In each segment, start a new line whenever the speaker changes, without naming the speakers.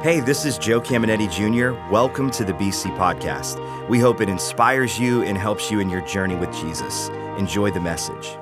Hey, this is Joe Caminetti Jr. Welcome to the BC Podcast. We hope it inspires you and helps you in your journey with Jesus. Enjoy the message.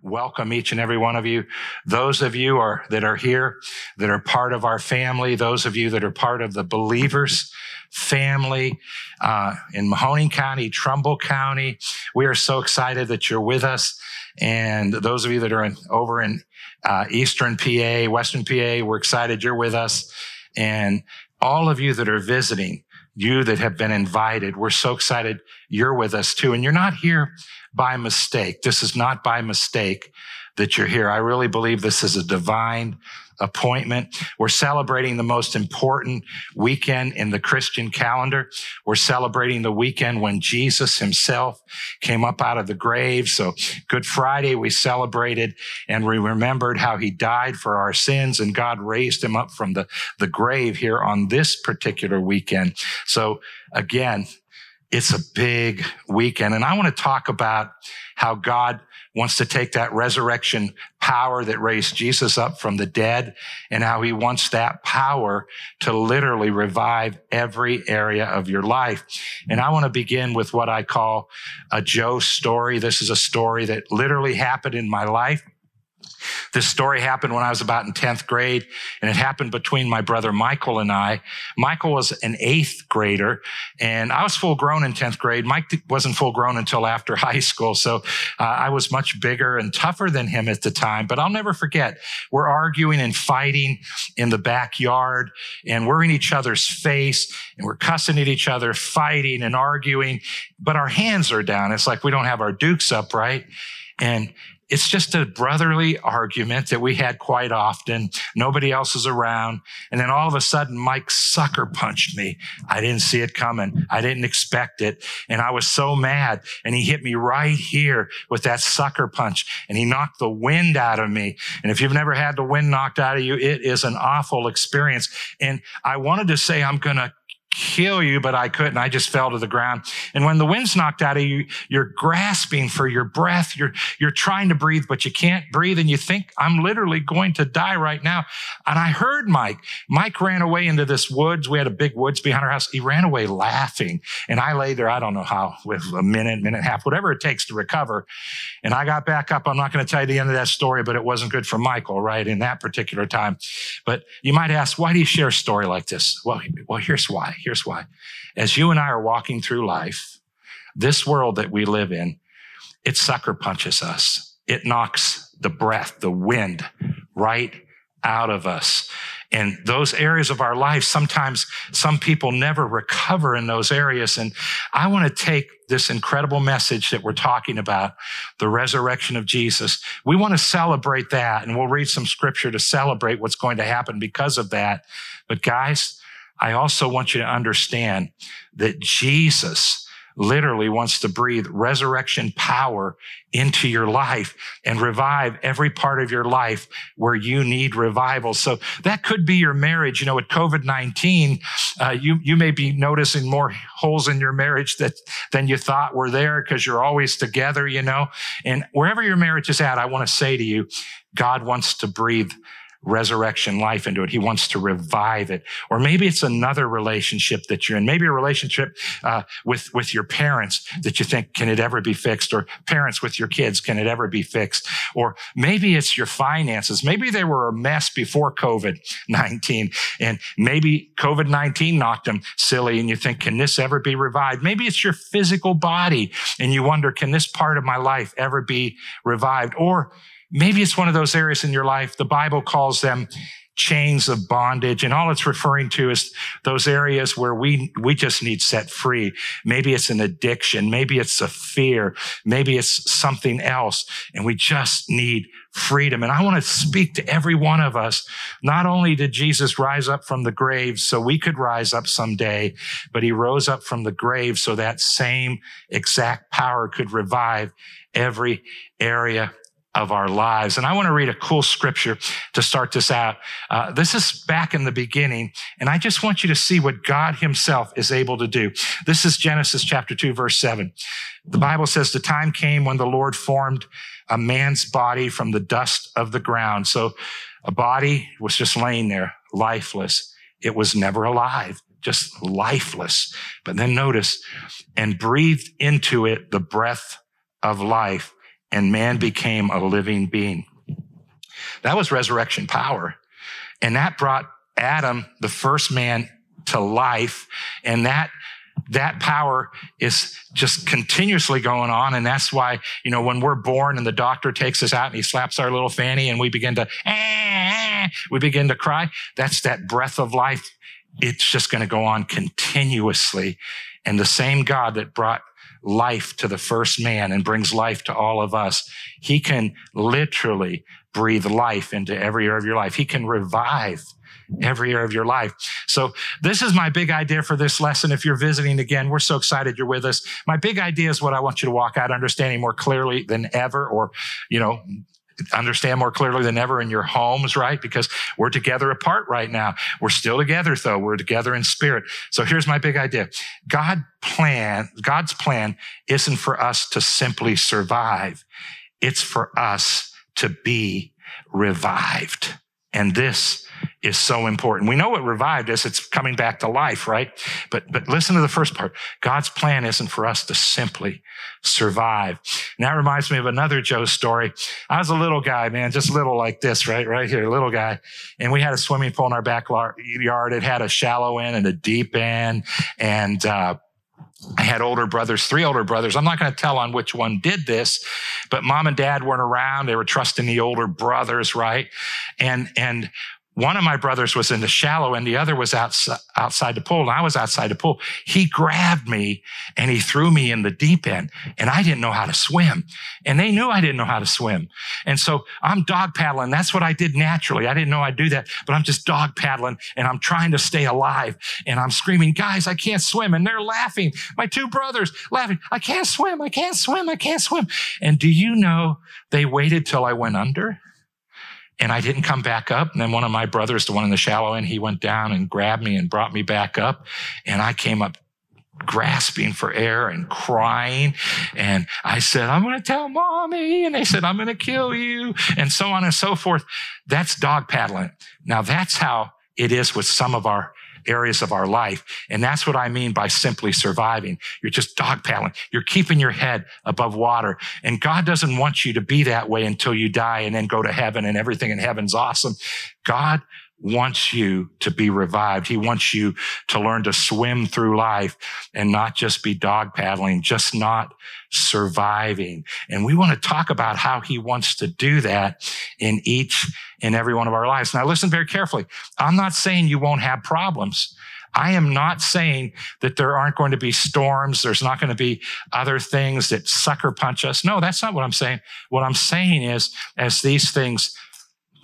Welcome each and every one of you. Those of you are, that are here, that are part of our family, those of you that are part of the believers family uh, in Mahoning County, Trumbull County. We are so excited that you're with us. And those of you that are in, over in uh, Eastern PA, Western PA, we're excited you're with us. And all of you that are visiting, you that have been invited, we're so excited you're with us too. And you're not here by mistake. This is not by mistake that you're here. I really believe this is a divine appointment. We're celebrating the most important weekend in the Christian calendar. We're celebrating the weekend when Jesus himself came up out of the grave. So Good Friday, we celebrated and we remembered how he died for our sins and God raised him up from the, the grave here on this particular weekend. So again, it's a big weekend. And I want to talk about how God wants to take that resurrection power that raised Jesus up from the dead and how he wants that power to literally revive every area of your life. And I want to begin with what I call a Joe story. This is a story that literally happened in my life. This story happened when I was about in 10th grade, and it happened between my brother Michael and I. Michael was an eighth grader, and I was full grown in 10th grade. Mike wasn't full grown until after high school, so uh, I was much bigger and tougher than him at the time. But I'll never forget, we're arguing and fighting in the backyard, and we're in each other's face, and we're cussing at each other, fighting and arguing, but our hands are down. It's like we don't have our dukes up, right? And it's just a brotherly argument that we had quite often. Nobody else is around. And then all of a sudden, Mike sucker punched me. I didn't see it coming. I didn't expect it. And I was so mad. And he hit me right here with that sucker punch and he knocked the wind out of me. And if you've never had the wind knocked out of you, it is an awful experience. And I wanted to say, I'm going to kill you, but I couldn't. I just fell to the ground. And when the wind's knocked out of you, you're grasping for your breath. You're, you're trying to breathe, but you can't breathe. And you think, I'm literally going to die right now. And I heard Mike. Mike ran away into this woods. We had a big woods behind our house. He ran away laughing. And I lay there, I don't know how, with a minute, minute and a half, whatever it takes to recover. And I got back up. I'm not going to tell you the end of that story, but it wasn't good for Michael, right? In that particular time. But you might ask, why do you share a story like this? Well, well, here's why. Here's why. As you and I are walking through life, this world that we live in, it sucker punches us. It knocks the breath, the wind right out of us. And those areas of our life, sometimes some people never recover in those areas. And I want to take this incredible message that we're talking about, the resurrection of Jesus. We want to celebrate that. And we'll read some scripture to celebrate what's going to happen because of that. But guys, I also want you to understand that Jesus literally wants to breathe resurrection power into your life and revive every part of your life where you need revival. So that could be your marriage. You know, with COVID-19, uh, you, you may be noticing more holes in your marriage that, than you thought were there because you're always together, you know, and wherever your marriage is at, I want to say to you, God wants to breathe resurrection life into it. He wants to revive it. Or maybe it's another relationship that you're in. Maybe a relationship uh, with with your parents that you think can it ever be fixed, or parents with your kids can it ever be fixed? Or maybe it's your finances. Maybe they were a mess before COVID nineteen, and maybe COVID nineteen knocked them silly, and you think, can this ever be revived? Maybe it's your physical body, and you wonder, can this part of my life ever be revived? Or Maybe it's one of those areas in your life. The Bible calls them chains of bondage. And all it's referring to is those areas where we, we just need set free. Maybe it's an addiction. Maybe it's a fear. Maybe it's something else. And we just need freedom. And I want to speak to every one of us. Not only did Jesus rise up from the grave so we could rise up someday, but he rose up from the grave so that same exact power could revive every area of our lives. And I want to read a cool scripture to start this out. Uh, this is back in the beginning, and I just want you to see what God Himself is able to do. This is Genesis chapter 2, verse 7. The Bible says, The time came when the Lord formed a man's body from the dust of the ground. So a body was just laying there, lifeless. it was never alive, just lifeless. But then notice, and breathed into it the breath of life, and man became a living being. That was resurrection power. And that brought Adam, the first man, to life. And that that power is just continuously going on. And that's why, you know, when we're born and the doctor takes us out and he slaps our little fanny and we begin to, ah, we begin to cry. That's that breath of life. It's just going to go on continuously. And the same God that brought life to the first man and brings life to all of us, he can literally breathe life into every area of your life. He can revive every area of your life. So this is my big idea for this lesson. If you're visiting again, we're so excited you're with us. My big idea is what I want you to walk out understanding more clearly than ever, or, you know, understand more clearly than ever in your homes, right? Because we're together apart right now. We're still together though. We're together in spirit. So here's my big idea. God plan, God's plan isn't for us to simply survive. It's for us to be revived. And this is so important. We know what revived is. It's coming back to life, right? But, but listen to the first part. God's plan isn't for us to simply survive. And that reminds me of another Joe story. I was a little guy, man, just little like this, right? Right here, little guy. And we had a swimming pool in our backyard. It had a shallow end and a deep end. And, uh, I had older brothers, three older brothers. I'm not going to tell on which one did this, but mom and dad weren't around. They were trusting the older brothers, right? And, and one of my brothers was in the shallow and the other was outside, outside the pool and I was outside the pool. He grabbed me and he threw me in the deep end and I didn't know how to swim and they knew I didn't know how to swim. And so I'm dog paddling. That's what I did naturally. I didn't know I'd do that, but I'm just dog paddling and I'm trying to stay alive and I'm screaming, guys, I can't swim. And they're laughing. My two brothers laughing. I can't swim. I can't swim. I can't swim. And do you know they waited till I went under? And I didn't come back up. And then one of my brothers, the one in the shallow end, he went down and grabbed me and brought me back up. And I came up grasping for air and crying. And I said, I'm going to tell mommy. And they said, I'm going to kill you and so on and so forth. That's dog paddling. Now that's how it is with some of our areas of our life. And that's what I mean by simply surviving. You're just dog paddling. You're keeping your head above water. And God doesn't want you to be that way until you die and then go to heaven and everything in heaven's awesome. God wants you to be revived. He wants you to learn to swim through life and not just be dog paddling, just not surviving. And we want to talk about how he wants to do that in each and every one of our lives. Now listen very carefully. I'm not saying you won't have problems. I am not saying that there aren't going to be storms. There's not going to be other things that sucker punch us. No, that's not what I'm saying. What I'm saying is as these things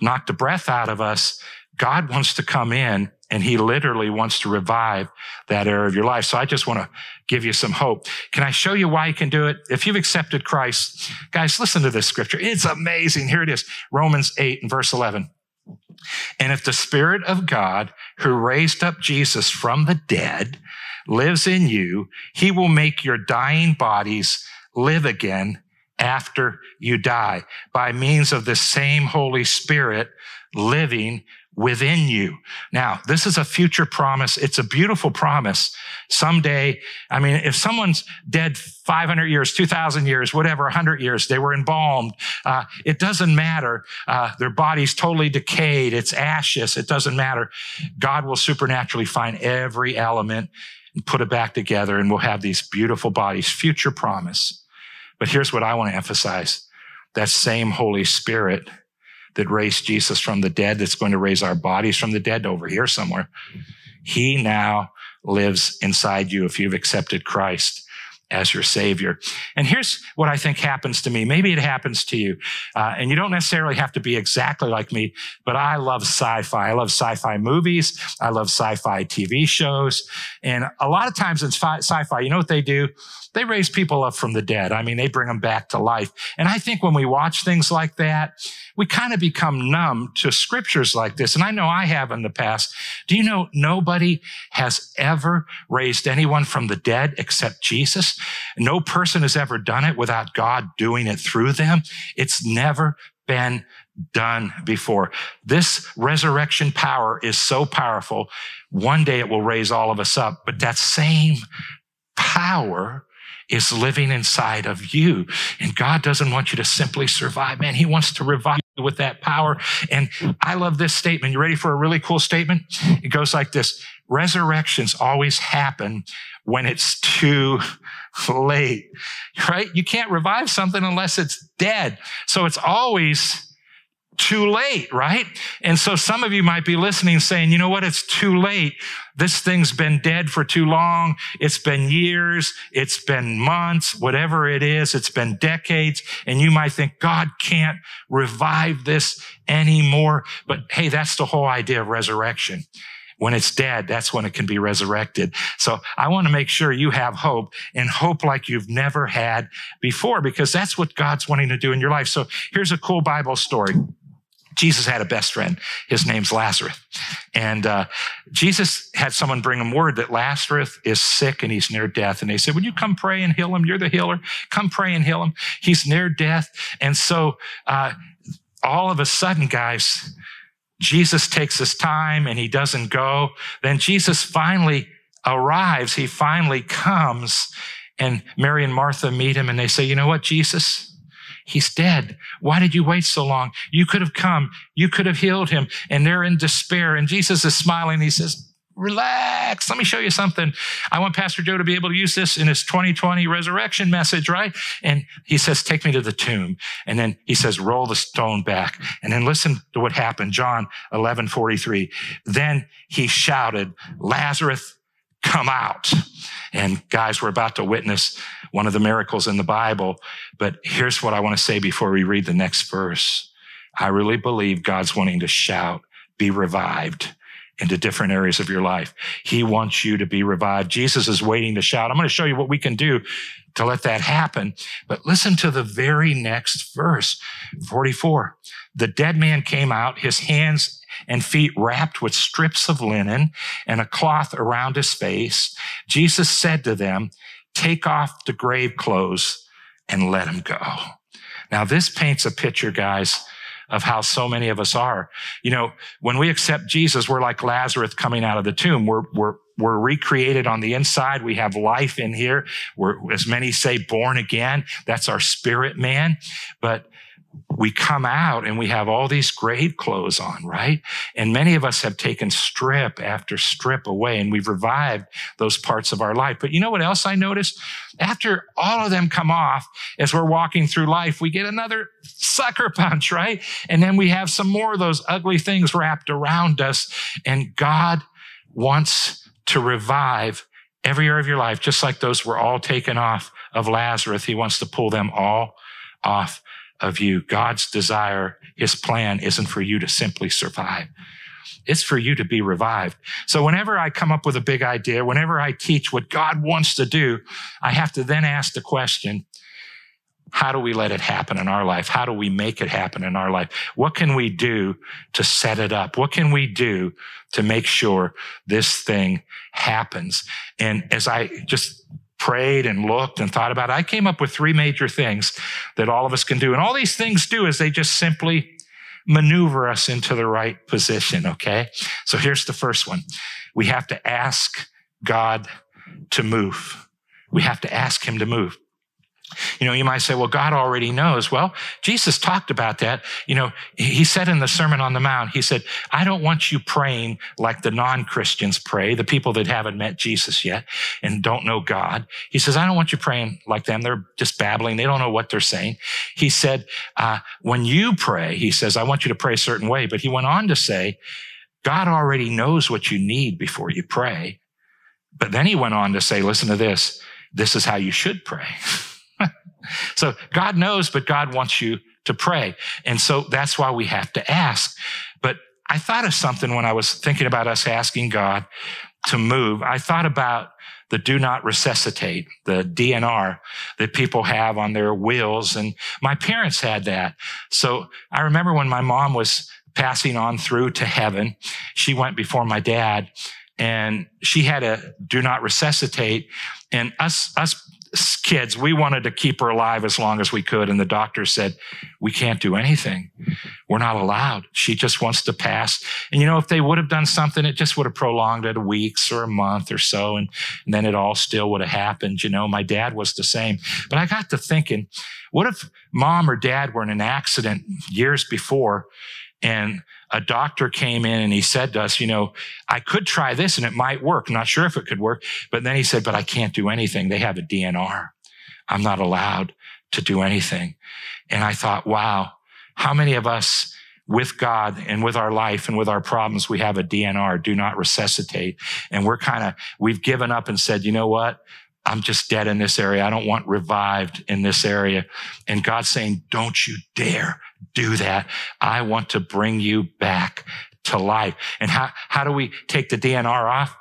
knock the breath out of us, God wants to come in and he literally wants to revive that area of your life. So I just want to give you some hope. Can I show you why he can do it? If you've accepted Christ, guys, listen to this scripture. It's amazing. Here it is. Romans 8 and verse 11. And if the spirit of God who raised up Jesus from the dead lives in you, he will make your dying bodies live again after you die by means of the same Holy Spirit living within you. Now, this is a future promise. It's a beautiful promise. Someday, I mean, if someone's dead 500 years, 2000 years, whatever, 100 years, they were embalmed. Uh, it doesn't matter. Uh, their body's totally decayed. It's ashes. It doesn't matter. God will supernaturally find every element and put it back together and we'll have these beautiful bodies. Future promise. But here's what I want to emphasize. That same Holy Spirit that raised Jesus from the dead, that's going to raise our bodies from the dead over here somewhere. He now lives inside you if you've accepted Christ as your savior. And here's what I think happens to me. Maybe it happens to you. Uh, and you don't necessarily have to be exactly like me, but I love sci-fi. I love sci-fi movies. I love sci-fi TV shows. And a lot of times in sci-fi, you know what they do? They raise people up from the dead. I mean, they bring them back to life. And I think when we watch things like that, we kind of become numb to scriptures like this. And I know I have in the past. Do you know nobody has ever raised anyone from the dead except Jesus? No person has ever done it without God doing it through them. It's never been done before. This resurrection power is so powerful. One day it will raise all of us up, but that same power is living inside of you. And God doesn't want you to simply survive, man. He wants to revive you with that power. And I love this statement. You ready for a really cool statement? It goes like this. Resurrections always happen when it's too late, right? You can't revive something unless it's dead. So it's always too late, right? And so some of you might be listening saying, you know what? It's too late. This thing's been dead for too long. It's been years. It's been months, whatever it is. It's been decades. And you might think God can't revive this anymore. But hey, that's the whole idea of resurrection. When it's dead, that's when it can be resurrected. So I want to make sure you have hope and hope like you've never had before, because that's what God's wanting to do in your life. So here's a cool Bible story. Jesus had a best friend. His name's Lazarus. And uh, Jesus had someone bring him word that Lazarus is sick and he's near death. And they said, Would you come pray and heal him? You're the healer. Come pray and heal him. He's near death. And so uh, all of a sudden, guys, Jesus takes his time and he doesn't go. Then Jesus finally arrives. He finally comes. And Mary and Martha meet him and they say, You know what, Jesus? He's dead. Why did you wait so long? You could have come. You could have healed him. And they're in despair. And Jesus is smiling. He says, Relax. Let me show you something. I want Pastor Joe to be able to use this in his 2020 resurrection message, right? And he says, Take me to the tomb. And then he says, Roll the stone back. And then listen to what happened. John 11 43. Then he shouted, Lazarus, come out. And guys, we're about to witness one of the miracles in the Bible. But here's what I want to say before we read the next verse. I really believe God's wanting to shout, be revived into different areas of your life. He wants you to be revived. Jesus is waiting to shout. I'm going to show you what we can do to let that happen. But listen to the very next verse, 44. The dead man came out, his hands and feet wrapped with strips of linen and a cloth around his face. Jesus said to them, take off the grave clothes and let him go. Now, this paints a picture, guys, of how so many of us are. You know, when we accept Jesus, we're like Lazarus coming out of the tomb. We're, we're, we're recreated on the inside. We have life in here. We're, as many say, born again. That's our spirit man. But we come out and we have all these grave clothes on, right? And many of us have taken strip after strip away and we've revived those parts of our life. But you know what else I noticed? After all of them come off, as we're walking through life, we get another sucker punch, right? And then we have some more of those ugly things wrapped around us. And God wants to revive every area of your life, just like those were all taken off of Lazarus. He wants to pull them all off of you. God's desire, his plan isn't for you to simply survive. It's for you to be revived. So whenever I come up with a big idea, whenever I teach what God wants to do, I have to then ask the question, how do we let it happen in our life? How do we make it happen in our life? What can we do to set it up? What can we do to make sure this thing happens? And as I just prayed and looked and thought about I came up with three major things that all of us can do. And all these things do is they just simply maneuver us into the right position. Okay. So here's the first one. We have to ask God to move. We have to ask him to move. You know, you might say, well, God already knows. Well, Jesus talked about that. You know, he said in the Sermon on the Mount, he said, I don't want you praying like the non-Christians pray, the people that haven't met Jesus yet and don't know God. He says, I don't want you praying like them. They're just babbling. They don't know what they're saying. He said, uh, when you pray, he says, I want you to pray a certain way. But he went on to say, God already knows what you need before you pray. But then he went on to say, listen to this. This is how you should pray. So God knows, but God wants you to pray. And so that's why we have to ask. But I thought of something when I was thinking about us asking God to move. I thought about the do not resuscitate, the DNR that people have on their wills. And my parents had that. So I remember when my mom was passing on through to heaven, she went before my dad and she had a do not resuscitate and us, us kids, we wanted to keep her alive as long as we could. And the doctor said, we can't do anything. We're not allowed. She just wants to pass. And you know, if they would have done something, it just would have prolonged it weeks or a month or so. And, and then it all still would have happened. You know, my dad was the same. But I got to thinking, what if mom or dad were in an accident years before and a doctor came in and he said to us, you know, I could try this and it might work. I'm not sure if it could work. But then he said, but I can't do anything. They have a DNR. I'm not allowed to do anything. And I thought, wow, how many of us with God and with our life and with our problems, we have a DNR, do not resuscitate. And we're kind of, we've given up and said, you know what? I'm just dead in this area. I don't want revived in this area. And God's saying, don't you dare do that. I want to bring you back to life. And how, how do we take the DNR off?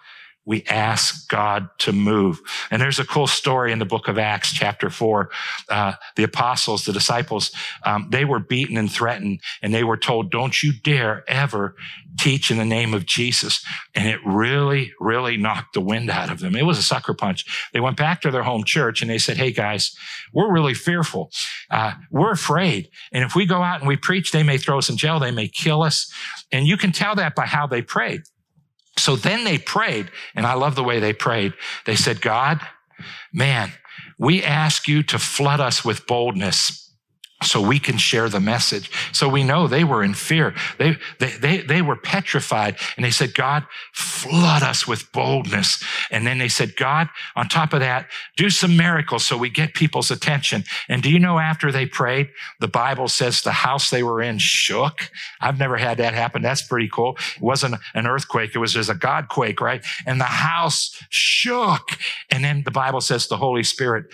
We ask God to move. And there's a cool story in the book of Acts, chapter four. Uh, the apostles, the disciples, um, they were beaten and threatened, and they were told, "Don't you dare ever teach in the name of Jesus." And it really, really knocked the wind out of them. It was a sucker punch. They went back to their home church and they said, "Hey guys, we're really fearful. Uh, we're afraid, and if we go out and we preach, they may throw us in jail. They may kill us." And you can tell that by how they prayed. So then they prayed, and I love the way they prayed. They said, God, man, we ask you to flood us with boldness so we can share the message. So we know they were in fear. They, they, they, they were petrified and they said, God, flood us with boldness. And then they said, God, on top of that, do some miracles so we get people's attention. And do you know after they prayed, the Bible says the house they were in shook. I've never had that happen. That's pretty cool. It wasn't an earthquake. It was just a God quake, right? And the house shook. And then the Bible says the Holy Spirit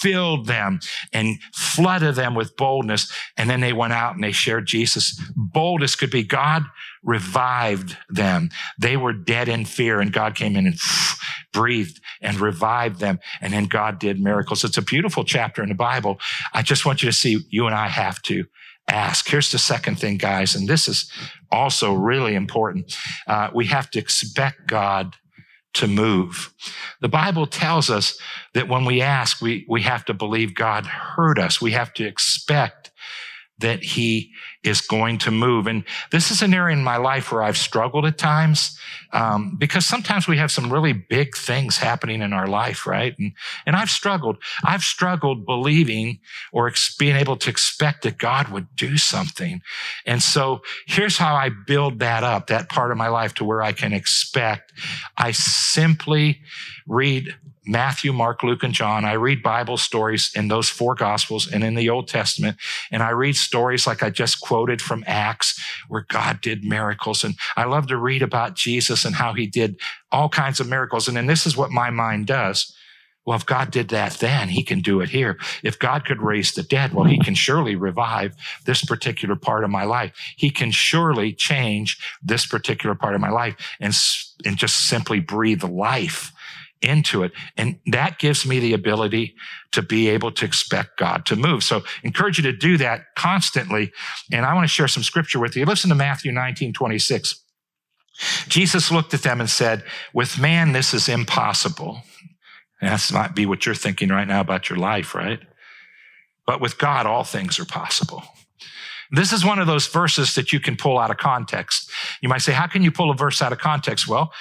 filled them and flooded them with boldness. And then they went out and they shared Jesus. Boldest could be God revived them. They were dead in fear and God came in and breathed and revived them. And then God did miracles. It's a beautiful chapter in the Bible. I just want you to see you and I have to ask. Here's the second thing, guys. And this is also really important. Uh, we have to expect God to move. The Bible tells us that when we ask, we, we have to believe God heard us. We have to expect that he is going to move. And this is an area in my life where I've struggled at times um, because sometimes we have some really big things happening in our life, right? And, and I've struggled. I've struggled believing or ex- being able to expect that God would do something. And so here's how I build that up, that part of my life to where I can expect. I simply read Matthew, Mark, Luke, and John. I read Bible stories in those four gospels and in the Old Testament. And I read stories like I just quoted from Acts where God did miracles. And I love to read about Jesus and how he did all kinds of miracles. And then this is what my mind does. Well, if God did that then, he can do it here. If God could raise the dead, well, he can surely revive this particular part of my life. He can surely change this particular part of my life and, and just simply breathe life into it. And that gives me the ability to be able to expect God to move. So encourage you to do that constantly. And I want to share some scripture with you. Listen to Matthew 19, 26. Jesus looked at them and said, with man, this is impossible. That might be what you're thinking right now about your life, right? But with God, all things are possible. This is one of those verses that you can pull out of context. You might say, how can you pull a verse out of context? Well,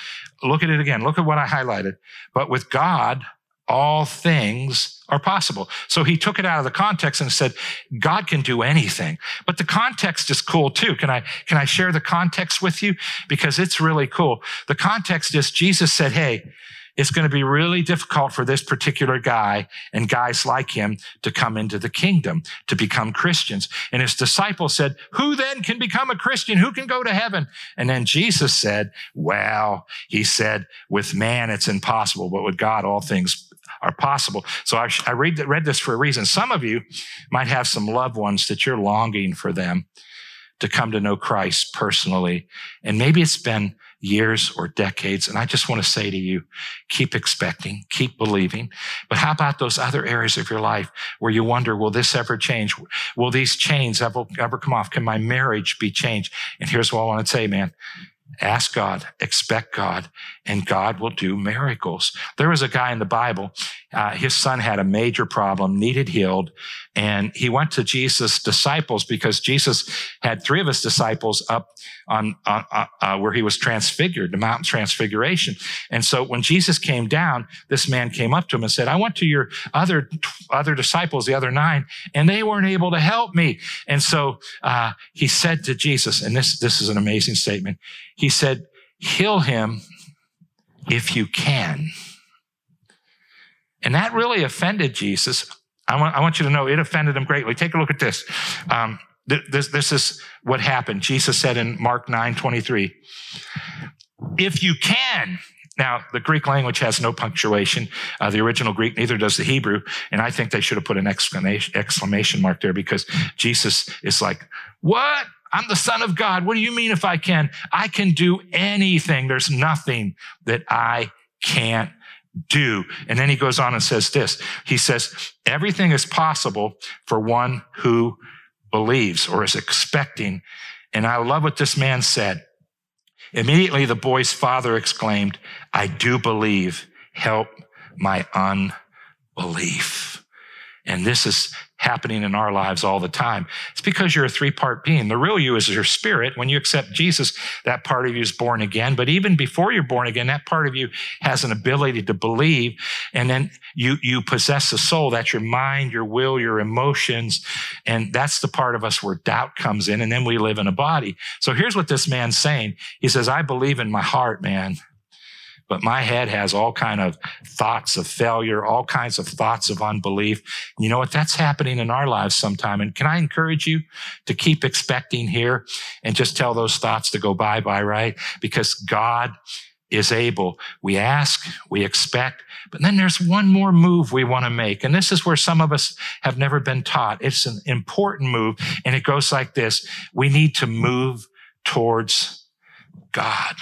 look at it again. Look at what I highlighted. But with God, all things are possible. So he took it out of the context and said, God can do anything. But the context is cool too. Can I, can I share the context with you? Because it's really cool. The context is Jesus said, Hey, it's going to be really difficult for this particular guy and guys like him to come into the kingdom, to become Christians. And his disciples said, who then can become a Christian? Who can go to heaven? And then Jesus said, well, he said, with man, it's impossible, but with God, all things are possible. So I, I read, read this for a reason. Some of you might have some loved ones that you're longing for them to come to know Christ personally. And maybe it's been years or decades. And I just want to say to you, keep expecting, keep believing. But how about those other areas of your life where you wonder, will this ever change? Will these chains ever, ever come off? Can my marriage be changed? And here's what I want to say, man. Ask God, expect God, and God will do miracles. There was a guy in the Bible. Uh, his son had a major problem, needed healed. And he went to Jesus' disciples because Jesus had three of his disciples up on, uh, where he was transfigured, the Mount transfiguration. And so when Jesus came down, this man came up to him and said, I went to your other, other disciples, the other nine, and they weren't able to help me. And so, uh, he said to Jesus, and this, this is an amazing statement. He said, heal him if you can. And that really offended Jesus. I want, I want you to know it offended him greatly. Take a look at this. Um, th- this, this is what happened. Jesus said in Mark 9 23, if you can, now, the Greek language has no punctuation. Uh, the original Greek, neither does the Hebrew. And I think they should have put an exclamation, exclamation mark there because Jesus is like, what? I'm the son of God. What do you mean if I can? I can do anything. There's nothing that I can't do. And then he goes on and says this. He says, everything is possible for one who believes or is expecting. And I love what this man said. Immediately the boy's father exclaimed, I do believe. Help my unbelief. And this is happening in our lives all the time. It's because you're a three part being. The real you is your spirit. When you accept Jesus, that part of you is born again. But even before you're born again, that part of you has an ability to believe. And then you, you possess a soul. That's your mind, your will, your emotions. And that's the part of us where doubt comes in. And then we live in a body. So here's what this man's saying. He says, I believe in my heart, man but my head has all kind of thoughts of failure, all kinds of thoughts of unbelief. You know what? That's happening in our lives sometime. And can I encourage you to keep expecting here and just tell those thoughts to go bye bye, right? Because God is able. We ask, we expect, but then there's one more move we want to make. And this is where some of us have never been taught. It's an important move. And it goes like this. We need to move towards God.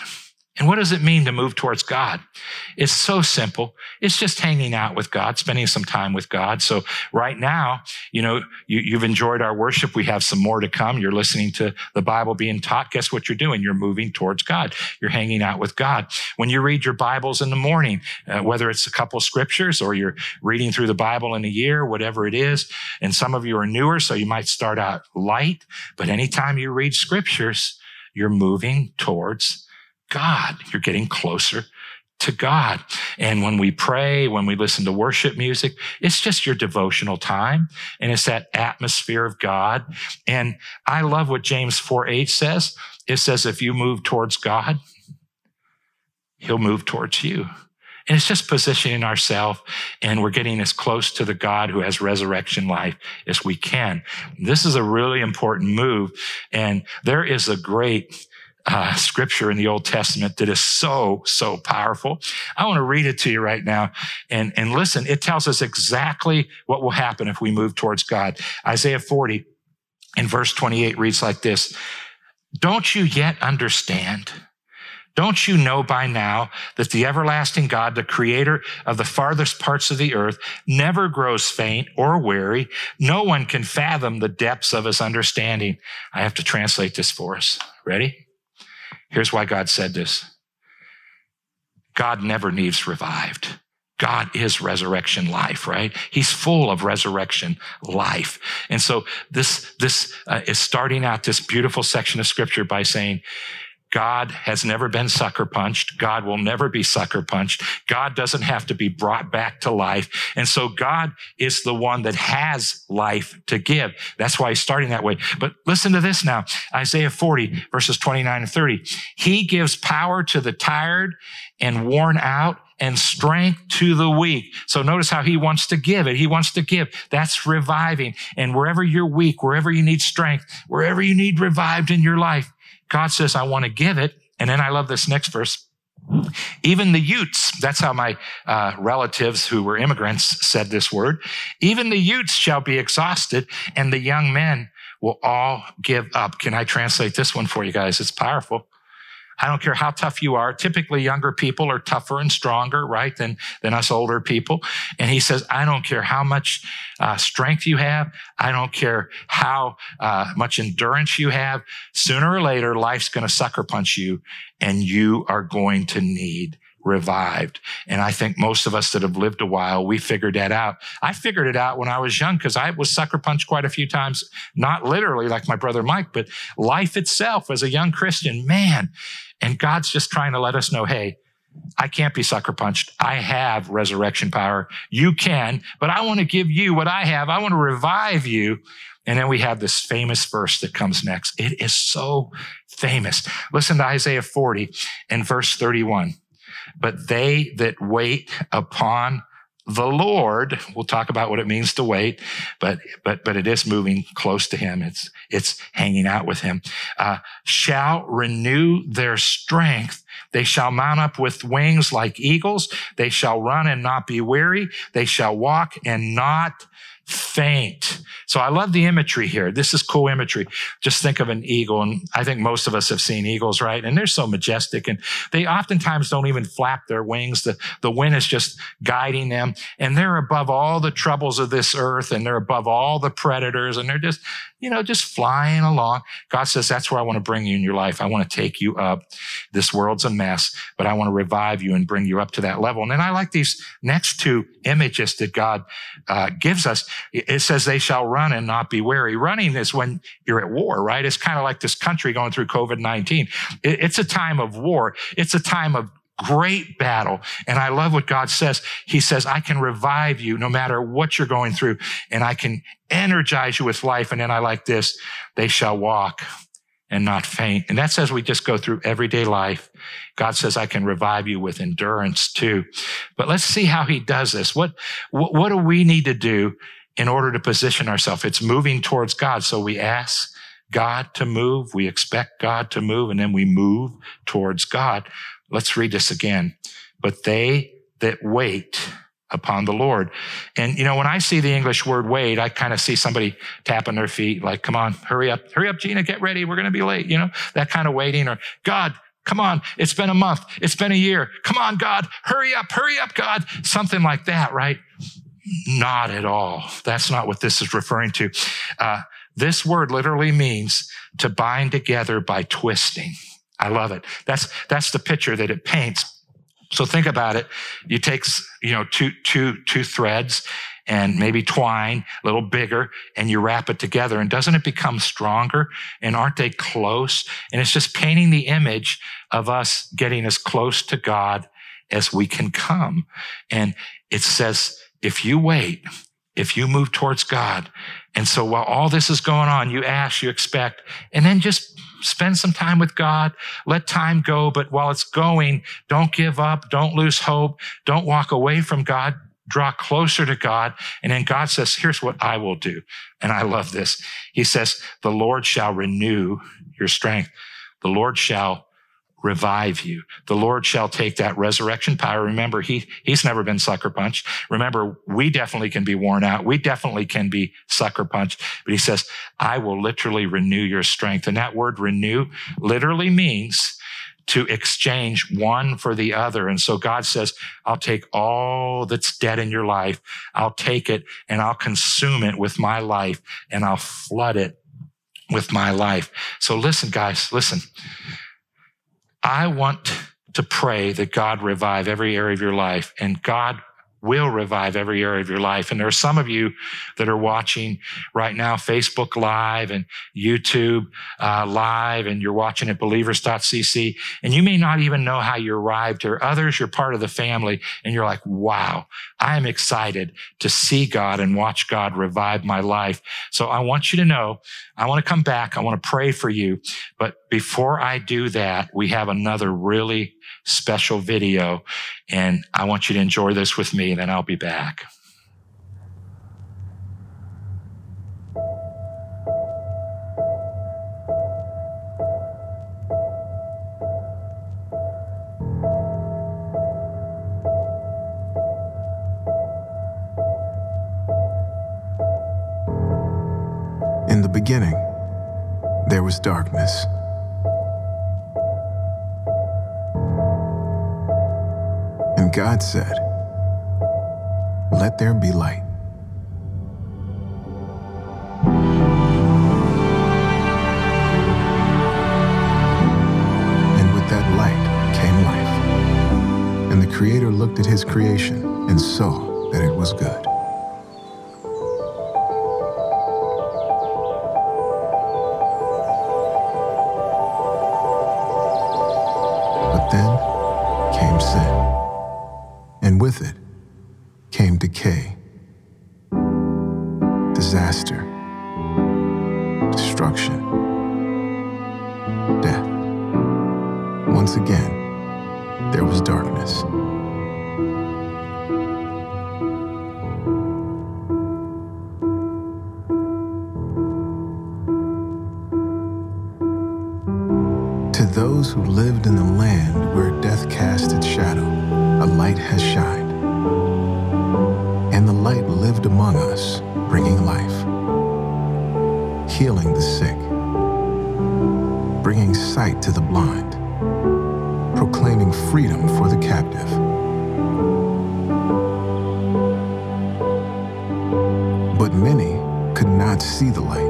And what does it mean to move towards God? It's so simple. It's just hanging out with God, spending some time with God. So right now, you know, you, have enjoyed our worship. We have some more to come. You're listening to the Bible being taught. Guess what you're doing? You're moving towards God. You're hanging out with God. When you read your Bibles in the morning, uh, whether it's a couple scriptures or you're reading through the Bible in a year, whatever it is, and some of you are newer, so you might start out light, but anytime you read scriptures, you're moving towards God. You're getting closer to God. And when we pray, when we listen to worship music, it's just your devotional time and it's that atmosphere of God. And I love what James 4 8 says. It says, if you move towards God, he'll move towards you. And it's just positioning ourselves and we're getting as close to the God who has resurrection life as we can. This is a really important move. And there is a great uh, scripture in the Old Testament that is so, so powerful. I want to read it to you right now. And, and listen, it tells us exactly what will happen if we move towards God. Isaiah 40 in verse 28 reads like this. Don't you yet understand? Don't you know by now that the everlasting God, the creator of the farthest parts of the earth, never grows faint or weary? No one can fathom the depths of his understanding. I have to translate this for us. Ready? Here's why God said this God never needs revived. God is resurrection life, right? He's full of resurrection life. And so this, this uh, is starting out this beautiful section of scripture by saying, God has never been sucker punched. God will never be sucker punched. God doesn't have to be brought back to life. And so God is the one that has life to give. That's why he's starting that way. But listen to this now. Isaiah 40 verses 29 and 30. He gives power to the tired and worn out and strength to the weak. So notice how he wants to give it. He wants to give. That's reviving. And wherever you're weak, wherever you need strength, wherever you need revived in your life, God says, I want to give it. And then I love this next verse. Even the Utes, that's how my uh, relatives who were immigrants said this word. Even the Utes shall be exhausted, and the young men will all give up. Can I translate this one for you guys? It's powerful. I don't care how tough you are. Typically, younger people are tougher and stronger, right, than, than us older people. And he says, I don't care how much uh, strength you have. I don't care how uh, much endurance you have. Sooner or later, life's going to sucker punch you and you are going to need revived. And I think most of us that have lived a while, we figured that out. I figured it out when I was young because I was sucker punched quite a few times, not literally like my brother Mike, but life itself as a young Christian, man. And God's just trying to let us know, hey, I can't be sucker punched. I have resurrection power. You can, but I want to give you what I have. I want to revive you. And then we have this famous verse that comes next. It is so famous. Listen to Isaiah 40 and verse 31. But they that wait upon the Lord, we'll talk about what it means to wait, but, but, but it is moving close to him. It's, it's hanging out with him, uh, shall renew their strength. They shall mount up with wings like eagles. They shall run and not be weary. They shall walk and not faint. So I love the imagery here. This is cool imagery. Just think of an eagle. And I think most of us have seen eagles, right? And they're so majestic and they oftentimes don't even flap their wings. The, the wind is just guiding them and they're above all the troubles of this earth and they're above all the predators and they're just, you know, just flying along. God says, that's where I want to bring you in your life. I want to take you up. This world's a mess, but I want to revive you and bring you up to that level. And then I like these next two images that God uh, gives us. It says they shall run and not be weary. Running is when you're at war, right? It's kind of like this country going through COVID-19. It's a time of war. It's a time of great battle. And I love what God says. He says, I can revive you no matter what you're going through and I can energize you with life. And then I like this, they shall walk and not faint. And that says we just go through everyday life. God says, I can revive you with endurance too. But let's see how he does this. What, what, what do we need to do in order to position ourselves? It's moving towards God. So we ask God to move. We expect God to move and then we move towards God. Let's read this again. But they that wait upon the Lord. And, you know, when I see the English word wait, I kind of see somebody tapping their feet, like, come on, hurry up, hurry up, Gina, get ready. We're going to be late, you know, that kind of waiting or God, come on. It's been a month. It's been a year. Come on, God, hurry up, hurry up, God. Something like that, right? Not at all. That's not what this is referring to. Uh, this word literally means to bind together by twisting. I love it. That's, that's the picture that it paints. So think about it. You take, you know, two, two, two threads and maybe twine a little bigger and you wrap it together and doesn't it become stronger? And aren't they close? And it's just painting the image of us getting as close to God as we can come. And it says, if you wait, if you move towards God, and so while all this is going on, you ask, you expect, and then just spend some time with God. Let time go. But while it's going, don't give up. Don't lose hope. Don't walk away from God. Draw closer to God. And then God says, here's what I will do. And I love this. He says, the Lord shall renew your strength. The Lord shall revive you. The Lord shall take that resurrection power. Remember, he, he's never been sucker punched. Remember, we definitely can be worn out. We definitely can be sucker punched. But he says, I will literally renew your strength. And that word renew literally means to exchange one for the other. And so God says, I'll take all that's dead in your life. I'll take it and I'll consume it with my life and I'll flood it with my life. So listen, guys, listen. I want to pray that God revive every area of your life and God will revive every area of your life. And there are some of you that are watching right now, Facebook Live and YouTube uh, Live, and you're watching at believers.cc, and you may not even know how you arrived here. Others, you're part of the family, and you're like, wow, I am excited to see God and watch God revive my life. So I want you to know, I want to come back. I want to pray for you. But before I do that, we have another really special video. And I want you to enjoy this with me, and then I'll be back.
In the beginning, there was darkness. And God said, Let there be light. And with that light came life. And the Creator looked at his creation and saw that it was good. See the light.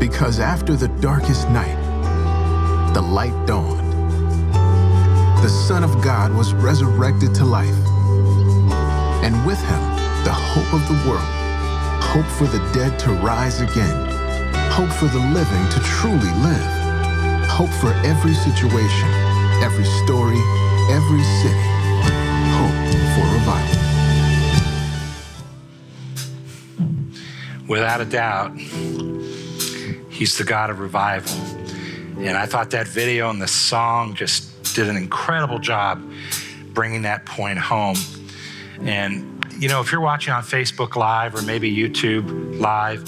Because after the darkest night, the light dawned. The Son of God was resurrected to life. And with him, the hope of the world, hope for the dead to rise again, hope for the living to truly live, hope for every situation, every story, every city, hope for revival.
Without a doubt, He's the God of revival. And I thought that video and the song just did an incredible job bringing that point home. And, you know, if you're watching on Facebook Live or maybe YouTube Live,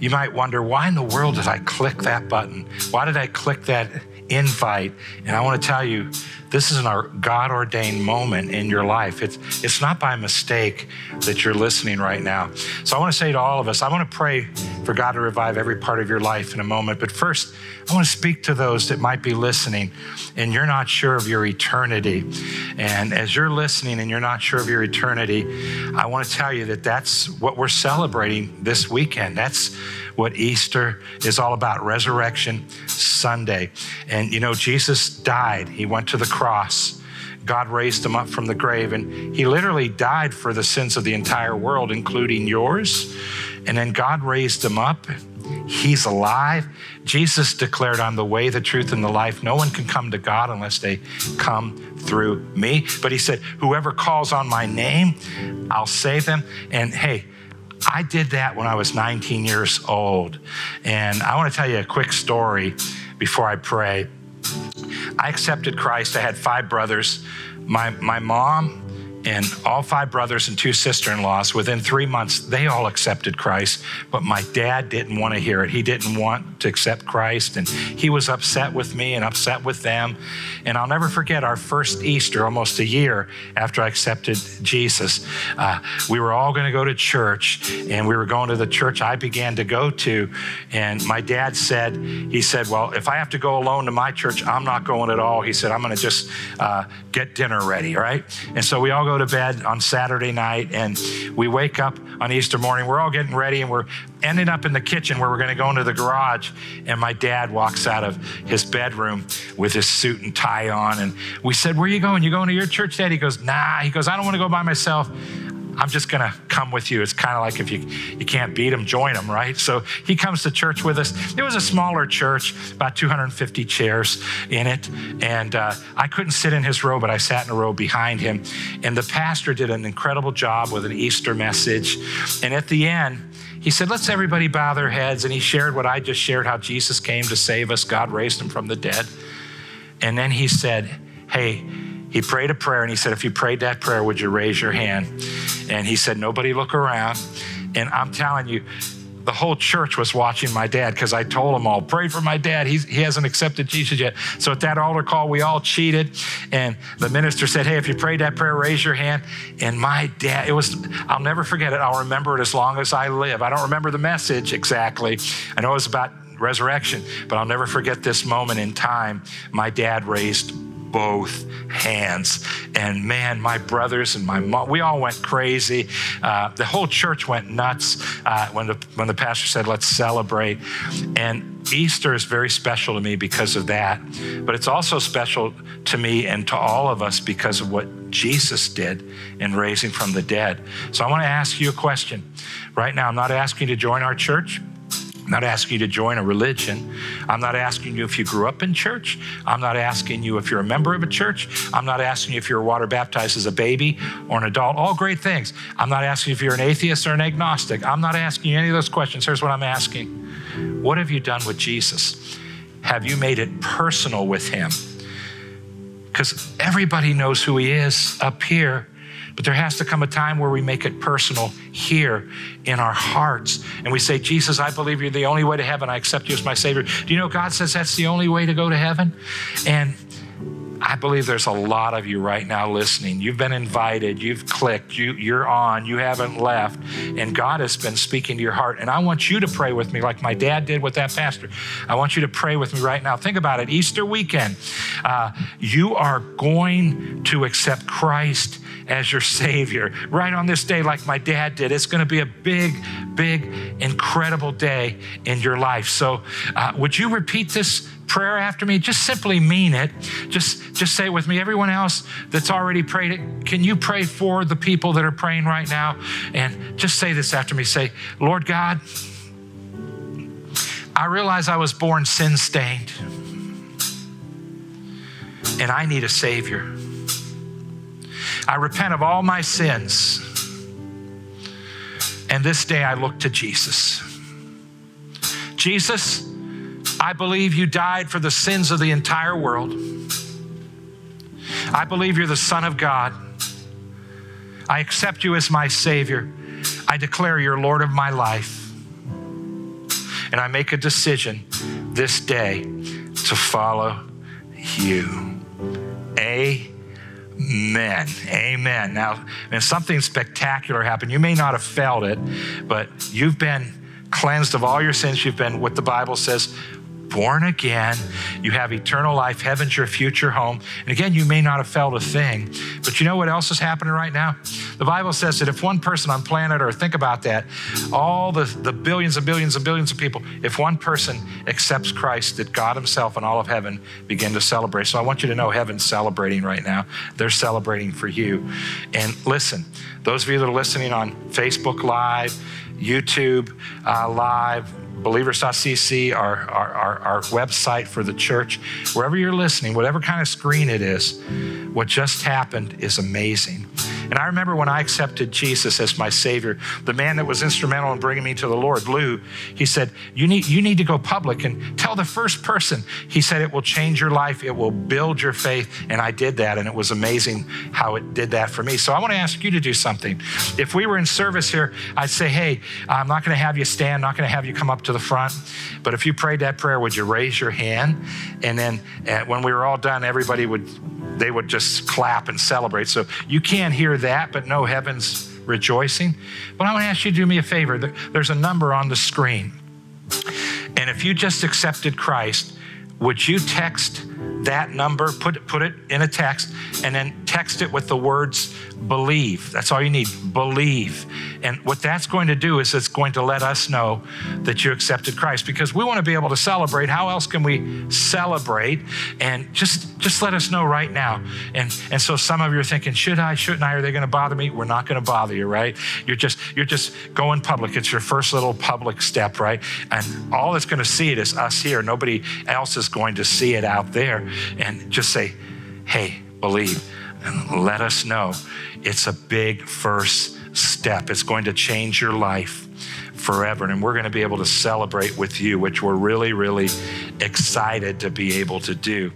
you might wonder, why in the world did I click that button? Why did I click that invite? And I want to tell you, this is a God ordained moment in your life. It's, it's not by mistake that you're listening right now. So I want to say to all of us, I want to pray for God to revive every part of your life in a moment. But first, I want to speak to those that might be listening and you're not sure of your eternity. And as you're listening and you're not sure of your eternity, I want to tell you that that's what we're celebrating this weekend. That's what Easter is all about Resurrection Sunday. And you know, Jesus died, He went to the cross. God raised him up from the grave, and he literally died for the sins of the entire world, including yours. And then God raised him up. He's alive. Jesus declared, I'm the way, the truth, and the life. No one can come to God unless they come through me. But he said, Whoever calls on my name, I'll save them. And hey, I did that when I was 19 years old. And I want to tell you a quick story before I pray. I accepted Christ. I had five brothers. My, my mom and all five brothers and two sister in laws, within three months, they all accepted Christ. But my dad didn't want to hear it. He didn't want to accept Christ. And he was upset with me and upset with them. And I'll never forget our first Easter, almost a year after I accepted Jesus. Uh, we were all going to go to church, and we were going to the church I began to go to. And my dad said, he said, Well, if I have to go alone to my church, I'm not going at all. He said, I'm going to just uh, get dinner ready, right? And so we all go to bed on Saturday night and we wake up on Easter morning. We're all getting ready and we're ending up in the kitchen where we're going to go into the garage. And my dad walks out of his bedroom with his suit and tie on. And we said, Where are you going? You going to your church, Dad? He goes, Nah. He goes, I don't want to go by myself. I'm just going to come with you. It's kind of like if you, you can't beat them, join them, right? So he comes to church with us. It was a smaller church, about 250 chairs in it. And uh, I couldn't sit in his row, but I sat in a row behind him. And the pastor did an incredible job with an Easter message. And at the end, he said, Let's everybody bow their heads. And he shared what I just shared how Jesus came to save us, God raised him from the dead. And then he said, Hey, he prayed a prayer and he said, If you prayed that prayer, would you raise your hand? And he said, Nobody look around. And I'm telling you, the whole church was watching my dad because I told them all, pray for my dad. He's, he hasn't accepted Jesus yet. So at that altar call, we all cheated. And the minister said, Hey, if you prayed that prayer, raise your hand. And my dad, it was, I'll never forget it. I'll remember it as long as I live. I don't remember the message exactly. I know it was about resurrection, but I'll never forget this moment in time. My dad raised both hands. And man, my brothers and my mom, we all went crazy. Uh, the whole church went nuts uh, when, the, when the pastor said, let's celebrate. And Easter is very special to me because of that. But it's also special to me and to all of us because of what Jesus did in raising from the dead. So I want to ask you a question. Right now, I'm not asking you to join our church. I'm not asking you to join a religion. I'm not asking you if you grew up in church. I'm not asking you if you're a member of a church. I'm not asking you if you were water baptized as a baby or an adult. All great things. I'm not asking you if you're an atheist or an agnostic. I'm not asking you any of those questions. Here's what I'm asking What have you done with Jesus? Have you made it personal with him? Because everybody knows who he is up here. But there has to come a time where we make it personal here in our hearts. And we say, Jesus, I believe you're the only way to heaven. I accept you as my Savior. Do you know God says that's the only way to go to heaven? And I believe there's a lot of you right now listening. You've been invited, you've clicked, you, you're on, you haven't left, and God has been speaking to your heart. And I want you to pray with me, like my dad did with that pastor. I want you to pray with me right now. Think about it Easter weekend, uh, you are going to accept Christ as your Savior right on this day, like my dad did. It's going to be a big, big, incredible day in your life. So, uh, would you repeat this? Prayer after me just simply mean it just just say it with me everyone else that's already prayed it can you pray for the people that are praying right now and just say this after me say lord god i realize i was born sin stained and i need a savior I repent of all my sins. And this day I look to Jesus. Jesus, I believe you died for the sins of the entire world. I believe you're the Son of God. I accept you as my Savior. I declare you're Lord of my life. And I make a decision this day to follow you. Amen. Amen. Now, when something spectacular happened, you may not have felt it, but you've been cleansed of all your sins. You've been what the Bible says born again. You have eternal life. Heaven's your future home. And again, you may not have felt a thing, but you know what else is happening right now? The Bible says that if one person on planet Earth, think about that, all the, the billions and billions and billions of people, if one person accepts Christ, that God Himself and all of heaven begin to celebrate. So I want you to know heaven's celebrating right now. They're celebrating for you. And listen, those of you that are listening on Facebook Live, YouTube uh, Live, believers.cc, our, our, our, our, website for the church, wherever you're listening, whatever kind of screen it is, what just happened is amazing. And I remember when I accepted Jesus as my Savior, the man that was instrumental in bringing me to the Lord, Lou, he said, you need, you need to go public and tell the first person. He said, It will change your life, it will build your faith. And I did that, and it was amazing how it did that for me. So I want to ask you to do something. If we were in service here, I'd say, Hey, I'm not going to have you stand, not going to have you come up to the front. But if you prayed that prayer, would you raise your hand? And then uh, when we were all done, everybody would they would just clap and celebrate. So you can't hear that, but no heaven's rejoicing. But I want to ask you to do me a favor. There's a number on the screen. And if you just accepted Christ, would you text that number, put, it, put it in a text, and then text it with the words believe. That's all you need believe. And what that's going to do is it's going to let us know that you accepted Christ because we want to be able to celebrate. How else can we celebrate? And just just let us know right now. And and so some of you are thinking, should I, shouldn't I? Are they going to bother me? We're not going to bother you, right? You're just you're just going public. It's your first little public step, right? And all that's going to see it is us here. Nobody else is going to see it out there. And just say, hey, believe. And let us know it's a big first step. It's going to change your life forever. And we're going to be able to celebrate with you, which we're really, really excited to be able to do.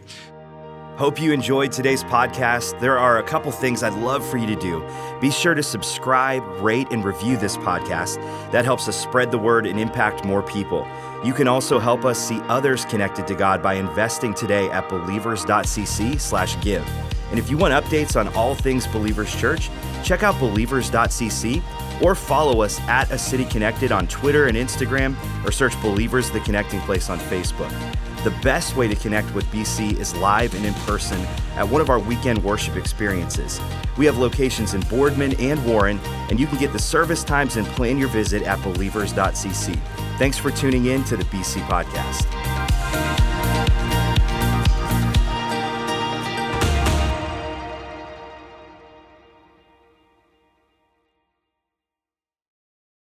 Hope you enjoyed today's podcast. There are a couple things I'd love for you to do. Be sure to subscribe, rate, and review this podcast. That helps us spread the word and impact more people. You can also help us see others connected to God by investing today at believers.cc/give. And if you want updates on all things Believers Church, check out believers.cc or follow us at A City Connected on Twitter and Instagram or search Believers the Connecting Place on Facebook. The best way to connect with BC is live and in person at one of our weekend worship experiences. We have locations in Boardman and Warren, and you can get the service times and plan your visit at believers.cc. Thanks for tuning in to the BC Podcast.